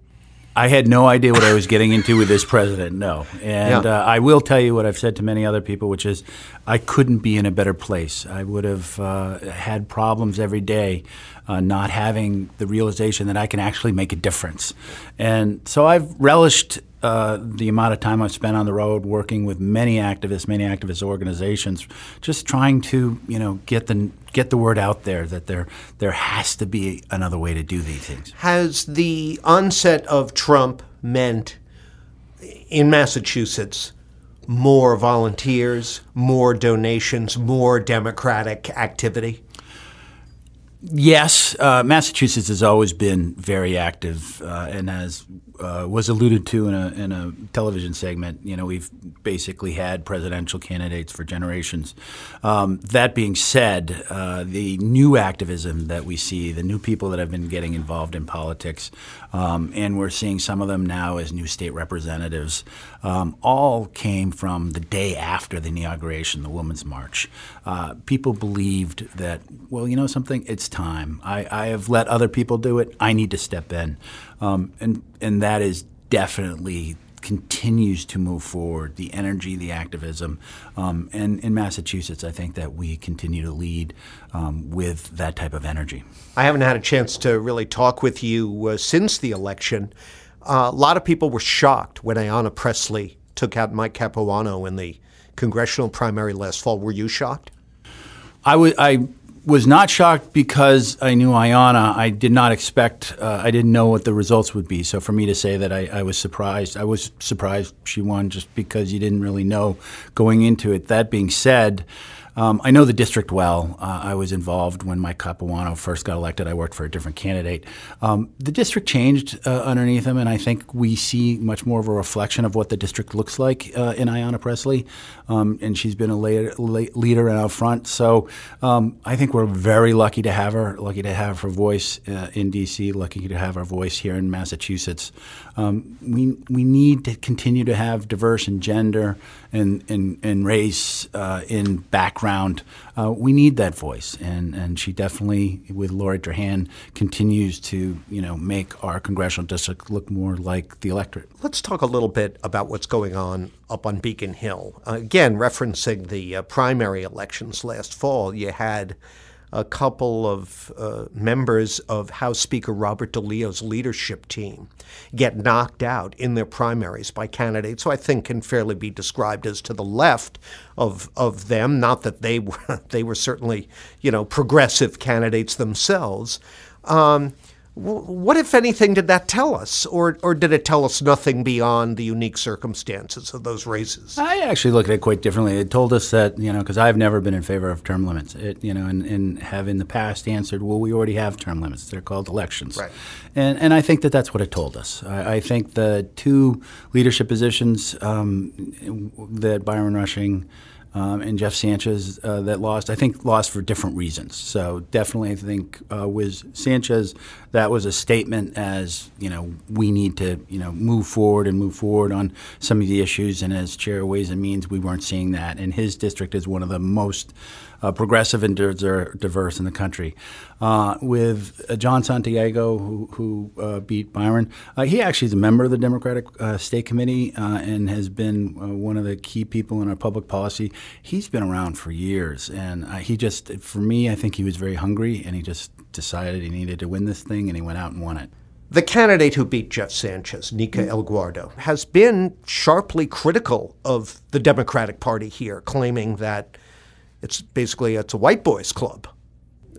I: I had no idea what I was getting into with this president. No, and
B: Yeah.
I: uh, I will tell you what I've said to many other people, which is, I couldn't be in a better place. I would have uh, had problems every day, uh, not having the realization that I can actually make a difference, and so I've relished. Uh, the amount of time I've spent on the road working with many activists, many activist organizations, just trying to you know get the get the word out there that there there has to be another way to do these things.
B: Has the onset of Trump meant in Massachusetts more volunteers, more donations, more democratic activity?
I: Yes, uh, Massachusetts has always been very active, uh, and as uh, was alluded to in a, in a television segment, you know, we've basically had presidential candidates for generations. Um, that being said, uh, the new activism that we see, the new people that have been getting involved in politics, um, and we're seeing some of them now as new state representatives, um, all came from the day after the inauguration, the Women's March. Uh, people believed that, well, you know something, it's time. I, I have let other people do it. I need to step in, um, and and that is definitely continues to move forward. The energy, the activism, um, and in Massachusetts, I think that we continue to lead um, with that type of energy.
B: I haven't had a chance to really talk with you uh, since the election. Uh, a lot of people were shocked when Ayanna Pressley took out Mike Capuano in the congressional primary last fall. Were you shocked?
I: I was I was not shocked because I knew Ayanna. I did not expect. Uh, I didn't know what the results would be. So for me to say that I, I was surprised, I was surprised she won just because you didn't really know going into it. That being said. Um, I know the district well. Uh, I was involved when Mike Capuano first got elected. I worked for a different candidate. Um, the district changed uh, underneath him, and I think we see much more of a reflection of what the district looks like uh, in Ayanna Pressley. Um, and she's been a la- la- leader out front. So um, I think we're very lucky to have her, lucky to have her voice uh, in D.C., lucky to have her voice here in Massachusetts. Um, we, we need to continue to have diverse in gender and, and, and race uh, in background. Uh, we need that voice, and, and she definitely, with Lori Trahan, continues to you know make our congressional district look more like the electorate.
B: Let's talk a little bit about what's going on up on Beacon Hill. Uh, again, referencing the uh, primary elections last fall, you had a couple of uh, members of House Speaker Robert DeLeo's leadership team get knocked out in their primaries by candidates who I think can fairly be described as to the left of of them. Not that they *laughs* were they were certainly you know progressive candidates themselves. Um, what, if anything, did that tell us, or or did it tell us nothing beyond the unique circumstances of those races?
I: I actually look at it quite differently. It told us that you know because I've never been in favor of term limits. It you know and, and have in the past answered, well, we already have term limits. They're called elections.
B: Right.
I: And and I think that that's what it told us. I, I think the two leadership positions um, that Byron Rushing. Um, and Jeff Sanchez uh, that lost, I think, lost for different reasons. So definitely, I think uh, with Sanchez, that was a statement as you know we need to you know move forward and move forward on some of the issues. And as chair of Ways and Means, we weren't seeing that. And his district is one of the most uh, progressive and diverse in the country. Uh, with uh, Jon Santiago, who, who uh, beat Byron, uh, he actually is a member of the Democratic uh, State Committee uh, and has been uh, one of the key people in our public policy. He's been around for years, and uh, he just, for me, I think he was very hungry, and he just decided he needed to win this thing, and he went out and won it.
B: The candidate who beat Jeff Sanchez, Nika Elugardo, has been sharply critical of the Democratic Party here, claiming that it's basically it's a white boys club.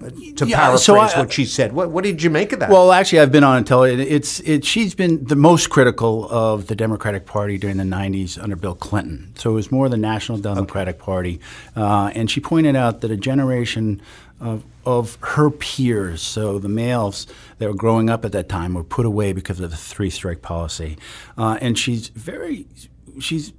B: uh, To
I: Yeah,
B: paraphrase
I: so I-
B: what she said, what, what did you make of that?
I: Well, actually, I've been on television. It's it. She's been the most critical of the Democratic Party during the '90s under Bill Clinton. So it was more the National Democratic Party, uh, and she pointed out that a generation of of her peers, so the males that were growing up at that time, were put away because of the three strike policy, uh, and she's very she's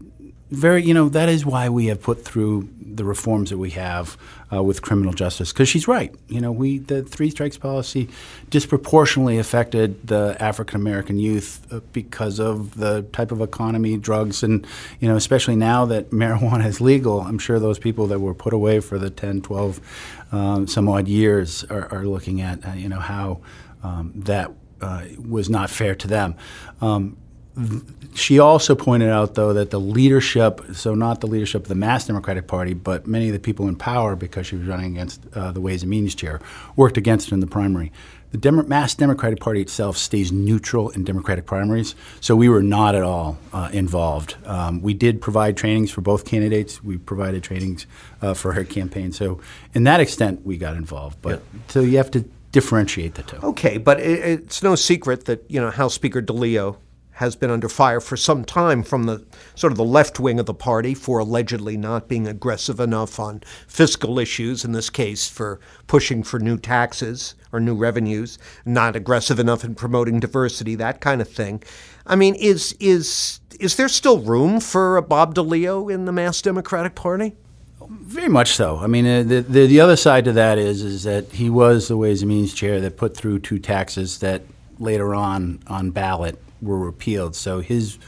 I: very, you know, that is why we have put through the reforms that we have uh, with criminal justice. Because she's right. You know, we the three strikes policy disproportionately affected the African American youth uh, because of the type of economy, drugs, and you know, especially now that *laughs* marijuana is legal. I'm sure those people that were put away for the 10, 12, um, some odd years are, are looking at, uh, you know, how um, that uh, was not fair to them. Um, she also pointed out, though, that the leadership, so not the leadership of the Mass Democratic Party, but many of the people in power, because she was running against uh, the Ways and Means chair, worked against her in the primary. The Mass Democratic Party itself stays neutral in Democratic primaries, so we were not at all uh, involved. Um, we did provide trainings for both candidates. We provided trainings uh, for her campaign. So, in that extent, we got involved. But so you have to differentiate the two.
B: Okay, but it, it's no secret that you know House Speaker DeLeo has been under fire for some time from the sort of the left wing of the party for allegedly not being aggressive enough on fiscal issues, in this case for pushing for new taxes or new revenues, not aggressive enough in promoting diversity, that kind of thing. I mean, is is is there still room for a Bob DeLeo in the Mass Democratic Party?
I: Very much so. I mean, uh, the, the the other side to that is is that he was the Ways and Means chair that put through two taxes that later on on ballot were repealed. So his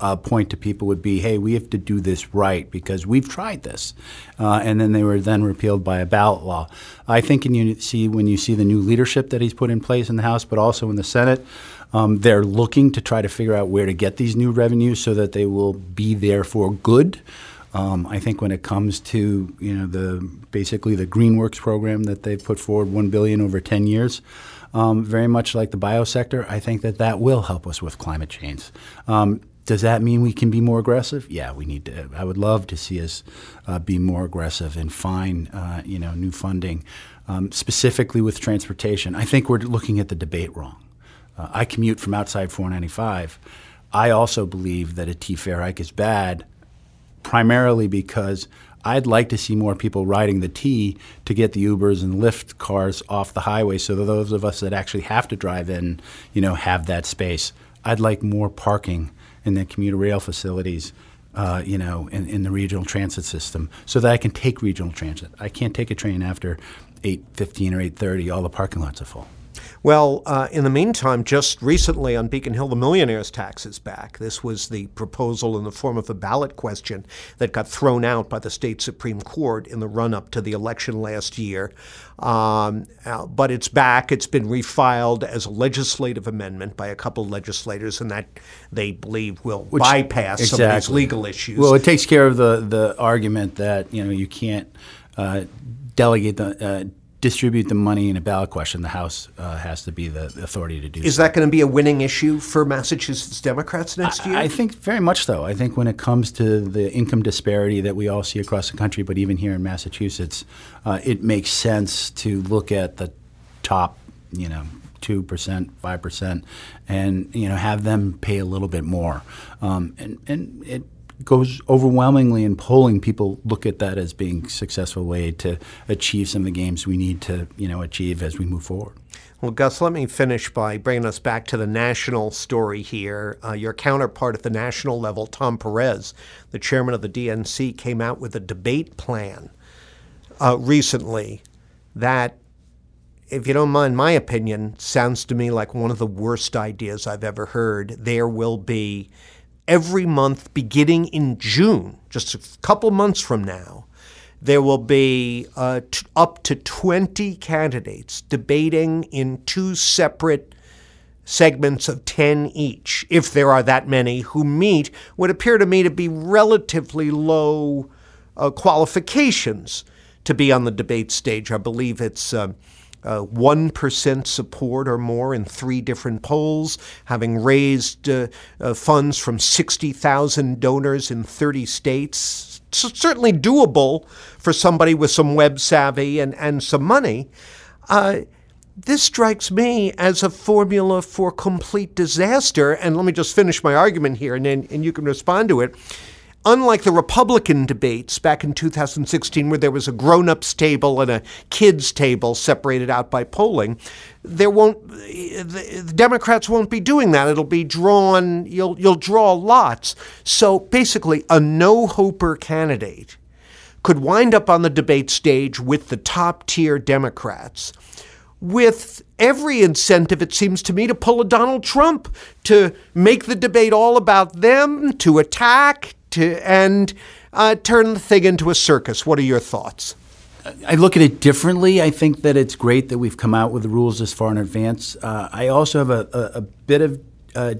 I: uh, point to people would be, "Hey, we have to do this right because we've tried this," uh, and then they were then repealed by a ballot law. I think, and you see when you see the new leadership that he's put in place in the House, but also in the Senate, um, they're looking to try to figure out where to get these new revenues so that they will be there for good. Um, I think when it comes to you know the basically the GreenWorks program that they've put forward, one billion over ten years, um, very much like the biosector, I think that that will help us with climate change. Um, does that mean we can be more aggressive? Yeah, we need to. I would love to see us uh, be more aggressive and find uh, you know new funding, um, specifically with transportation. I think we're looking at the debate wrong. Uh, I commute from outside 495. I also believe that a T fare hike is bad, primarily because I'd like to see more people riding the T to get the Ubers and Lyft cars off the highway, so that those of us that actually have to drive in, you know, have that space. I'd like more parking in the commuter rail facilities. Uh, you know, in, in the regional transit system, so that I can take regional transit. I can't take a train after eight fifteen or eight thirty. All the parking lots are full.
B: Well, uh, in the meantime, just recently on Beacon Hill, the millionaire's tax is back. This was the proposal in the form of a ballot question that got thrown out by the state Supreme Court in the run up to the election last year. Um, uh, but it's back. It's been refiled as a legislative amendment by a couple of legislators, and that they believe will
I: Which-
B: bypass some of these
I: exactly.
B: legal issues.
I: Well, it takes care of the the argument that you know you can't uh, delegate the uh, distribute the money in a ballot question. The House uh, has to be the authority to do.
B: is
I: so.
B: that going to be a winning issue for Massachusetts Democrats next year?
I: I think very much so. I think when it comes to the income disparity that we all see across the country, but even here in Massachusetts, uh, it makes sense to look at the top, you know, two percent, five percent, and you know have them pay a little bit more. Um, and and it goes overwhelmingly in polling. People look at that as being a successful way to achieve some of the gains we need to you know achieve as we move forward.
B: Well, Gus, let me finish by bringing us back to the national story here. Uh, your counterpart at the national level, Tom Perez, the chairman of the DNC, came out with a debate plan uh, recently that, if you don't mind my opinion, sounds to me like one of the worst ideas I've ever heard. There will be every month beginning in June, just a couple months from now, there will be uh, t- up to 20 candidates debating in two separate segments of 10 each, if there are that many who meet what appear to me to be relatively low uh, qualifications to be on the debate stage. I believe it's. Uh, uh, 1% support or more in three different polls, having raised uh, uh, funds from 60,000 donors in 30 states. So certainly doable for somebody with some web savvy and, and some money. Uh, this strikes me as a formula for complete disaster. And let me just finish my argument here, and then and you can respond to it. Unlike the Republican debates back in 2016, where there was a grown ups table and a kids table separated out by polling, there won't the, Democrats won't be doing that. It'll be drawn. You'll you'll draw lots. So basically, a no hoper candidate could wind up on the debate stage with the top tier Democrats with every incentive, it seems to me, to pull a Donald Trump, to make the debate all about them, to attack, to and uh, turn the thing into a circus. What are your thoughts?
I: I look at it differently. I think that it's great that we've come out with the rules this far in advance. Uh, I also have a, a, a bit of uh,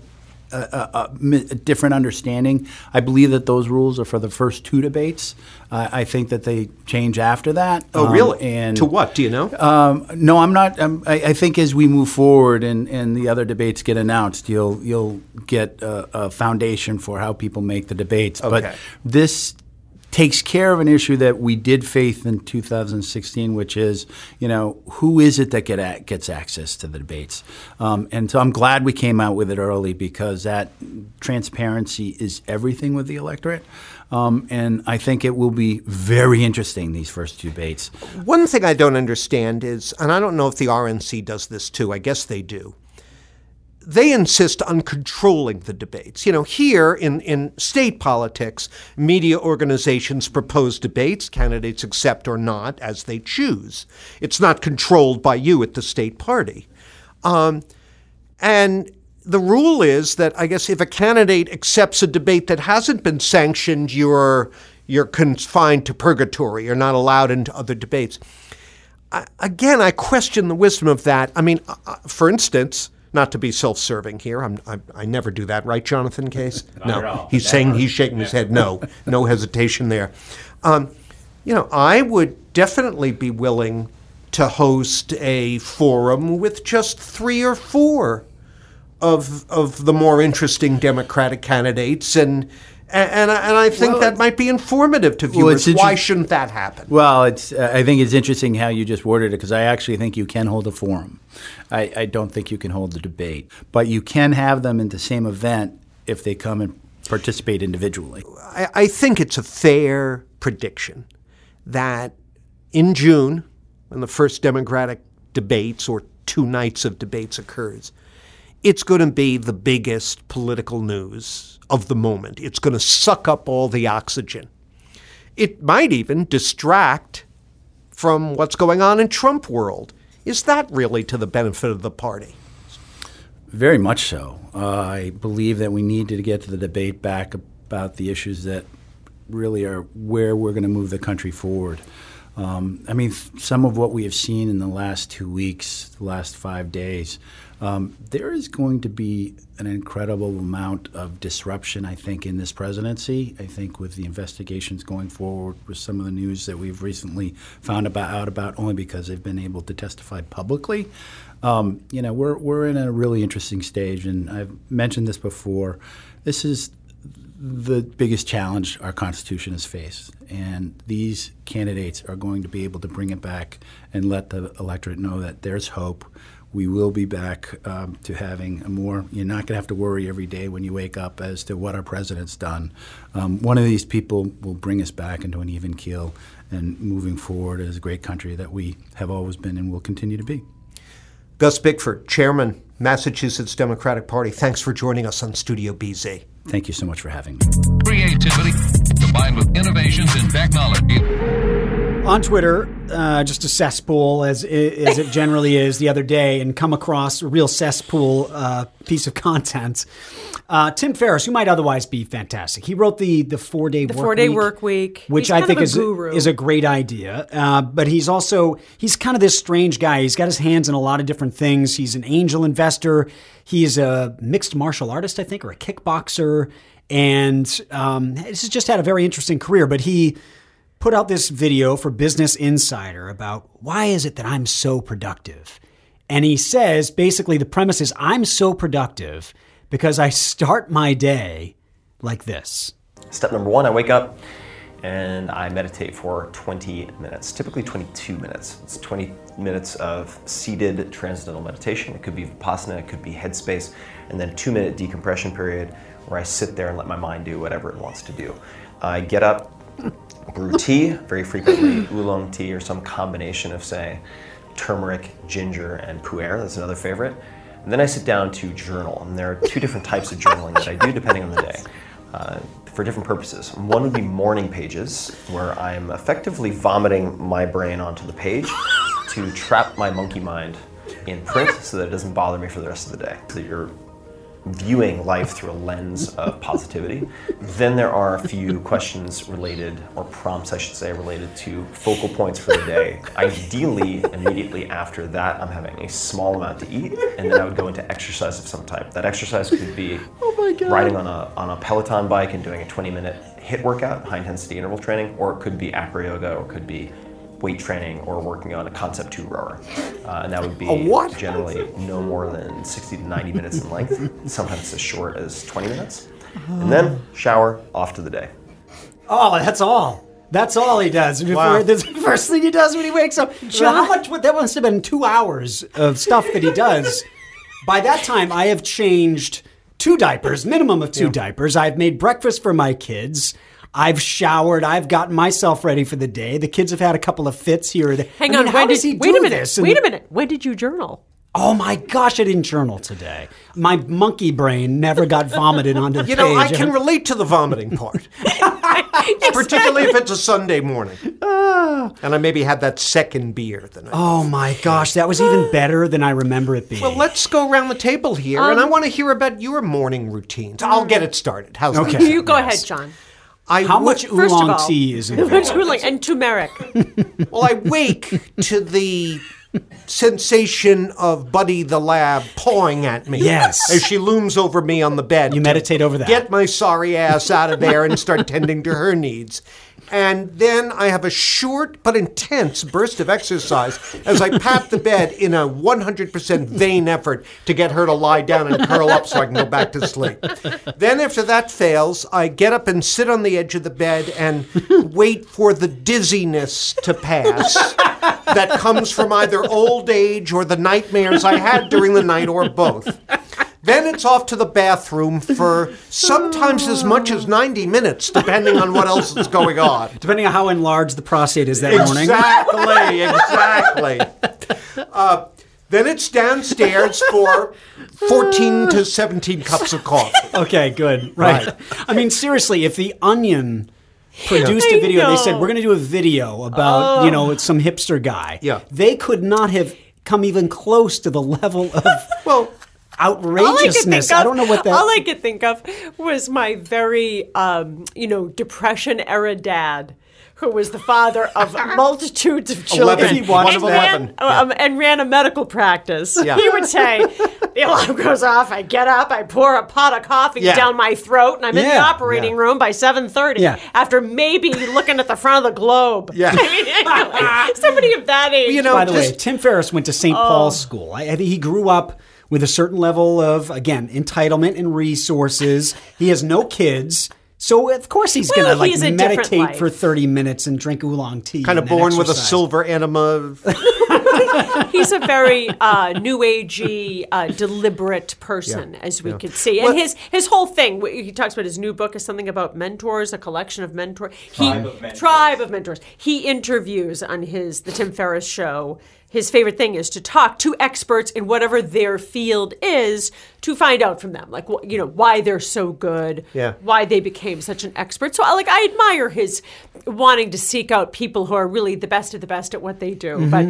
I: a, a, a, different understanding. I believe that those rules are for the first two debates. Uh, I think that they change after that.
B: Oh,
I: Um,
B: really?
I: And
B: to what? Do you know?
I: um, no, I'm not. Um, I, I think as we move forward and, and the other debates get announced, you'll you'll get a, a foundation for how people make the debates.
B: Okay.
I: But this takes care of an issue that we did face in 2016, which is, you know, who is it that get gets access to the debates? Um, and so I'm glad we came out with it early because that transparency is everything with the electorate. Um, and I think it will be very interesting these first two debates.
B: One thing I don't understand is, and I don't know if the RNC does this too, I guess they do. They insist on controlling the debates. You know, here in, in state politics, media organizations propose debates, candidates accept or not as they choose. It's not controlled by you at the state party. Um, and the rule is that I guess if a candidate accepts a debate that hasn't been sanctioned, you're you're confined to purgatory. You're not allowed into other debates. I, again, I question the wisdom of that. I mean, uh, uh, for instance, not to be self-serving here, I'm, I, I never do that, right, Jonathan Case? *laughs* no, he's saying he's shaking his head. No, no hesitation there. Um, you know, I would definitely be willing to host a forum with just three or four of of the more interesting Democratic candidates, and and I, and I think that might be informative to
I: Well,
B: viewers. Why shouldn't that happen?
I: Well, it's. Uh, I think it's interesting how you just worded it because I actually think you can hold a forum. I, I don't think you can hold the debate, but you can have them in the same event if they come and participate individually.
B: I, I think it's a fair prediction that in June, when the first Democratic debates or two nights of debates occurs, it's going to be the biggest political news of the moment. It's going to suck up all the oxygen. It might even distract from what's going on in Trump world. Is that really to the benefit of the party?
I: Very much so. Uh, I believe that we need to get to the debate back about the issues that really are where we're going to move the country forward. Um, I mean, some of what we have seen in the last two weeks, the last five days, um, there is going to be an incredible amount of disruption, I think, in this presidency. I think with the investigations going forward, with some of the news that we've recently found about, out about, only because they've been able to testify publicly. Um, you know, we're, we're in a really interesting stage, and I've mentioned this before. This is the biggest challenge our Constitution has faced. And these candidates are going to be able to bring it back and let the electorate know that there's hope. We will be back um, to having a more, you're not going to have to worry every day when you wake up as to what our president's done. Um, one of these people will bring us back into an even keel and moving forward as a great country that we have always been and will continue to be.
B: Gus Bickford, Chairman, Massachusetts Democratic Party, thanks for joining us on Studio BZ.
I: Thank you so much for having me.
F: Creativity combined with innovations in technology.
D: On Twitter, uh, just a cesspool as as it generally is the other day, and come across a real cesspool uh, piece of content. Uh, Tim Ferriss, who might otherwise be fantastic, he wrote the the four day
C: The four-day
D: week,
C: work week.
D: which
C: He's
D: I think
C: of a
D: is is a great idea. Uh, but he's also he's kind of this strange guy. He's got his hands in a lot of different things. He's an angel investor. He's a mixed martial artist, I think, or a kickboxer, and um, this has just had a very interesting career. But he put out this video for Business Insider about why is it that I'm so productive. And he says basically the premise is I'm so productive because I start my day like this.
J: Step number one, I wake up and I meditate for 20 minutes, typically 22 minutes. It's 20 minutes of seated transcendental meditation. It could be Vipassana, it could be Headspace, and then two minute decompression period where I sit there and let my mind do whatever it wants to do. I get up, brew tea, very frequently *laughs* oolong tea or some combination of, say, turmeric, ginger, and pu'er. That's another favorite. And then I sit down to journal, and there are two different types of journaling that I do depending on the day. Uh, for different purposes. One would be morning pages, where I'm effectively vomiting my brain onto the page to trap my monkey mind in print so that it doesn't bother me for the rest of the day. So you're viewing life through a lens of positivity. Then there are a few *laughs* questions related, or prompts, I should say, related to focal points for the day. Ideally, immediately after that, I'm having a small amount to eat, and then I would go into exercise of some type. That exercise could be oh riding on a, on a Peloton bike and doing a 20 minute HIIT workout, high intensity interval training, or it could be acro yoga, or it could be weight training, or working on a concept two rower. Uh, and that would be
B: A what?
J: generally no more than 60 to 90 minutes in length, *laughs* sometimes as short as 20 minutes. And then shower, off to the day.
D: Oh, that's all. That's all he does.
B: Wow.
D: That's the *laughs* first thing he does when he wakes up. So how much? What that must have been two hours of stuff that he does. *laughs* By that time, I have changed two diapers, minimum of two diapers. I've made breakfast for my kids. I've showered. I've gotten myself ready for the day. The kids have had a couple of fits here. or there.
C: Hang
D: I
C: on,
D: mean, how
C: when
D: does
C: did,
D: he
C: wait
D: do
C: a minute.
D: this? And-
C: Wait a minute. When did you journal?
D: Oh my gosh, I didn't journal today. My monkey brain never got vomited onto the
B: You know, I can relate to the vomiting part, *laughs* particularly if it's a Sunday morning, ah. and I maybe had that second beer the night.
D: Oh my gosh, that was even better than I remember it being.
B: Well, let's go around the table here, and I um, want to hear about your morning routines. I'll get it started. How's
D: Okay.
B: that?
C: You go
D: Yes.
C: ahead, Jon.
B: I
D: How
B: wo-
D: much *laughs*
C: First of
D: oolong
C: all-
D: tea is in *laughs*
C: Which
D: it?
C: and turmeric.
B: Well, I wake to the sensation of Buddy the lab pawing at me.
D: Yes.
B: As she looms over me on the bed.
D: You
B: to
D: meditate over that.
B: Get my sorry ass out of there and start tending to her needs. And then I have a short but intense burst of exercise as I pat the bed in a 100% vain effort to get her to lie down and curl up so I can go back to sleep. Then, after that fails, I get up and sit on the edge of the bed and wait for the dizziness to pass that comes from either old age or the nightmares I had during the night or both. Then it's off to the bathroom for sometimes as much as 90 minutes, depending on what else is going on.
D: Depending on how enlarged the prostate is that morning.
B: Exactly, *laughs* exactly. Uh, then it's downstairs for 14 to 17 cups of coffee.
D: Okay, good. Right. I mean, seriously, if the Onion produced
C: I
D: a video, they said we're going to do a video about you know some hipster guy.
B: Yeah.
D: They could not have come even close to the level of
B: Well,
D: outrageousness. I, don't know what that.
C: All I could think of was my very, um, you know, depression era dad. Who was the father of *laughs* multitudes of children
B: Eleven. He watched
C: and,
B: eleven.
C: ran, um, and ran a medical practice.
B: Yeah. *laughs*
C: He would say, "The alarm goes off. I get up. I pour a pot of coffee
B: Yeah.
C: down my throat, and I'm in the operating
B: Yeah.
C: room by 7:30.
D: Yeah.
C: After maybe looking at the front of the globe.
B: Yeah. *laughs*
C: I mean, like, somebody of that age.
B: you know,
D: By the way, Tim Ferriss went to St.
C: Oh.
D: Paul's School. I, I think he grew up with a certain level of, again, entitlement and resources. He has no kids. So of course he's
C: Well,
D: gonna like
C: he's a
D: meditate for thirty minutes and drink oolong tea.
B: kind of born with a silver enema. *laughs*
C: He's a very uh, new agey, uh, deliberate person, as we could see. And
B: Well-
C: his his whole thing, he talks about his new book is something about mentors, a collection of mentors. He,
J: Tribe of Mentors.
C: Tribe of mentors. He interviews on his the Tim Ferriss show. His favorite thing is to talk to experts in whatever their field is to find out from them, like wh- you know why they're so good,
B: Yeah.
C: why they became such an expert. So, I- like, I admire his wanting to seek out people who are really the best of the best at what they do. But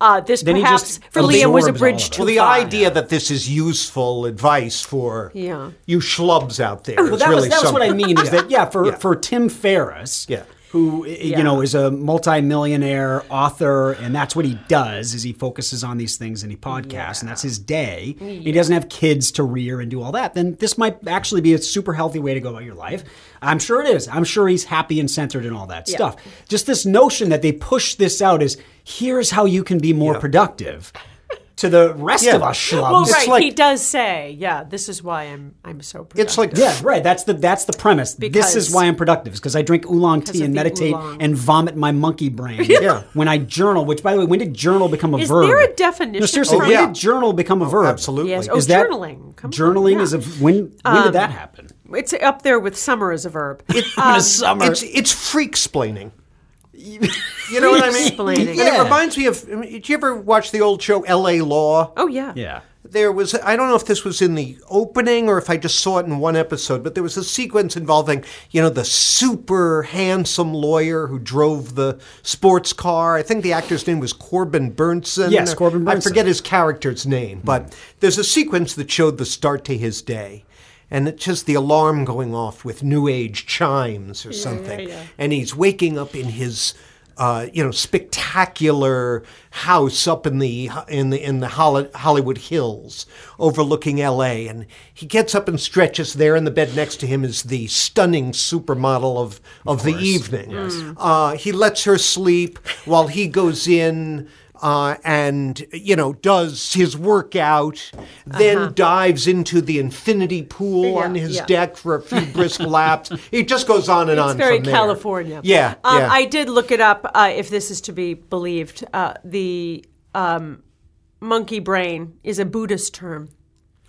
C: uh, this
D: Then
C: perhaps
D: just
C: for Liam was a bridge
D: of it.
C: too
B: Well, the
C: far.
B: idea that this is useful advice for
C: Yeah.
B: you schlubs out there
D: Well,
B: is
D: that
B: really
D: was that was what I mean. Is *laughs* that yeah for
B: Yeah.
D: for Tim Ferriss,
B: Yeah.
D: Who
C: Yeah.
D: you know is a multimillionaire author, and that's what he does. Is he focuses on these things and he podcasts, and that's his day. He doesn't have kids to rear and do all that. Then this might actually be a super healthy way to go about your life. I'm sure it is. I'm sure he's happy and centered and all that
C: Yeah.
D: stuff. Just this notion that they push this out is here's how you can be more
B: Yeah.
D: productive. To the rest
B: Yeah.
D: of us schlubs.
C: Well, right.
B: like-
C: he does say, "Yeah, this is why I'm I'm so." Productive.
B: It's like
D: Yeah, right. That's the that's the premise. this is why I'm productive, because I drink oolong tea and meditate
C: oolong.
D: and vomit my monkey brain. *laughs*
B: Yeah.
D: When I journal, which by the way, when did journal become a
C: Is
D: verb?
C: there a definition
D: No, seriously,
C: for
D: when
B: it?
D: did journal become a verb?
B: absolutely.
C: Yes. Oh,
D: Is that
C: journaling. Come on,
D: journaling
C: yeah.
D: is a when when did that happen?
C: It's up there with summer as a verb. *laughs*
D: Um, summer.
B: It's it's freak splaining. You know what I mean?
C: Freak-splaining.
B: And it reminds me of. Did you ever watch the old show L.A. Law?
C: oh yeah.
D: yeah.
B: there was I don't know if this was in the opening or if I just saw it in one episode, but there was a sequence involving, you know, the super handsome lawyer who drove the sports car. I think the actor's name was Corbin Bernsen.
D: Yes, Corbin
B: I forget his character's name, but there's a sequence that showed the start to his day. And it's just the alarm going off with new age chimes or something.
C: yeah.
B: And he's waking up in his uh, you know, spectacular house up in the in the in the Hollywood Hills, overlooking L.A. And he gets up and stretches. There in the bed next to him is the stunning supermodel of of, the evening. Uh, he lets her sleep while he goes in. Uh, and you know does his workout, then dives into the infinity pool
C: Yeah,
B: on his
C: yeah.
B: deck for a few brisk *laughs* laps. It just goes on and on.
C: It's very
B: from there.
C: California.
B: Yeah,
C: Um,
B: yeah.
C: I did look it up. Uh, if this is to be believed, uh, the um, monkey brain is a Buddhist term,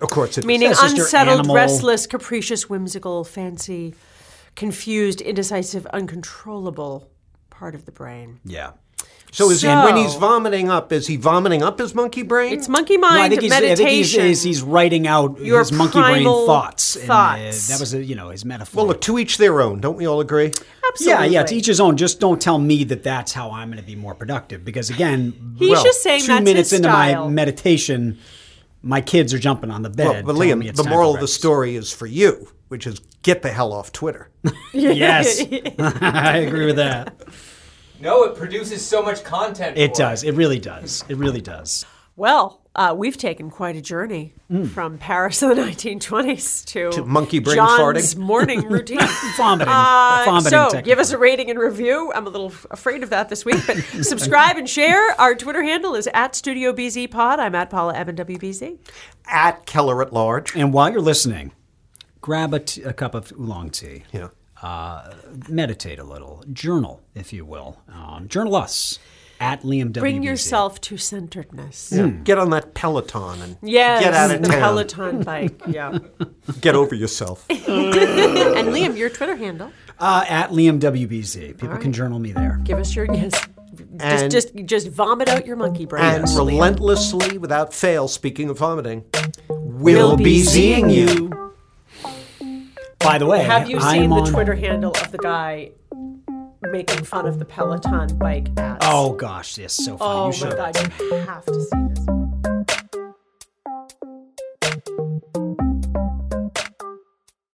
B: Of course, it is.
C: meaning
D: Yeah,
C: unsettled,
D: animal.
C: restless, capricious, whimsical, fancy, confused, indecisive, uncontrollable part of the brain.
D: Yeah.
B: So is he, when he's vomiting up, is he vomiting up his monkey brain?
C: It's monkey
D: No,
C: mind
D: I think he's, I
C: meditation.
D: think he's, he's, he's writing out
C: Your
D: his monkey brain
C: primal
D: thoughts. and, uh, that was, a, you know, his metaphor.
B: well, look, to each their own. Don't we all agree?
C: Absolutely.
D: yeah, yeah, to each his own. Just don't tell me that that's how I'm going to be more productive. Because again,
C: He's
B: Well,
C: just saying
D: two minutes into
C: style.
D: my meditation, my kids are jumping on the bed.
B: Well, but
D: telling me
B: Liam,
D: it's
B: the moral of the story is for you, which is get the hell off Twitter. *laughs*
D: Yes, *laughs* *laughs* I agree with that.
K: No, it produces so much content.
D: It
K: for
D: does. It really does. It really does.
C: Well, uh, we've taken quite a journey
D: Mm.
C: from Paris in the 1920s to,
B: To monkey brain
C: Jon's
B: farting. *laughs*
C: morning routine. *laughs*
D: Vomiting.
C: Uh,
D: Vomiting
C: so give us a rating and review. I'm a little afraid of that this week, but *laughs* subscribe and share. Our Twitter handle is at Studio BZ Pod. I'm at Paula Ebben WBZ.
B: At Keller at Large.
D: And while you're listening, grab a, t- a cup of oolong tea.
B: Yeah.
D: Uh, meditate a little. Journal, if you will. Um, journal us at Liam WBZ.
C: Bring yourself to centeredness.
B: Yeah. Get on that Peloton and
C: Yes,
B: get out of
C: the
B: town.
C: Peloton *laughs* bike. Yeah.
B: Get over yourself. *laughs*
C: and Liam, your Twitter handle.
D: Uh, at Liam WBZ. People can journal me there.
C: Give us your yes.
B: And-
C: just, just, just vomit out your monkey brain.
B: and relentlessly, without fail, speaking of vomiting, we'll, be seeing you.
D: By the way,
C: Have you
D: I'm
C: seen the
D: on-
C: Twitter handle of the guy making fun of the Peloton bike ads?
D: Oh gosh, this is so funny.
C: Oh
D: you
C: my
D: should.
C: god, you have to see this.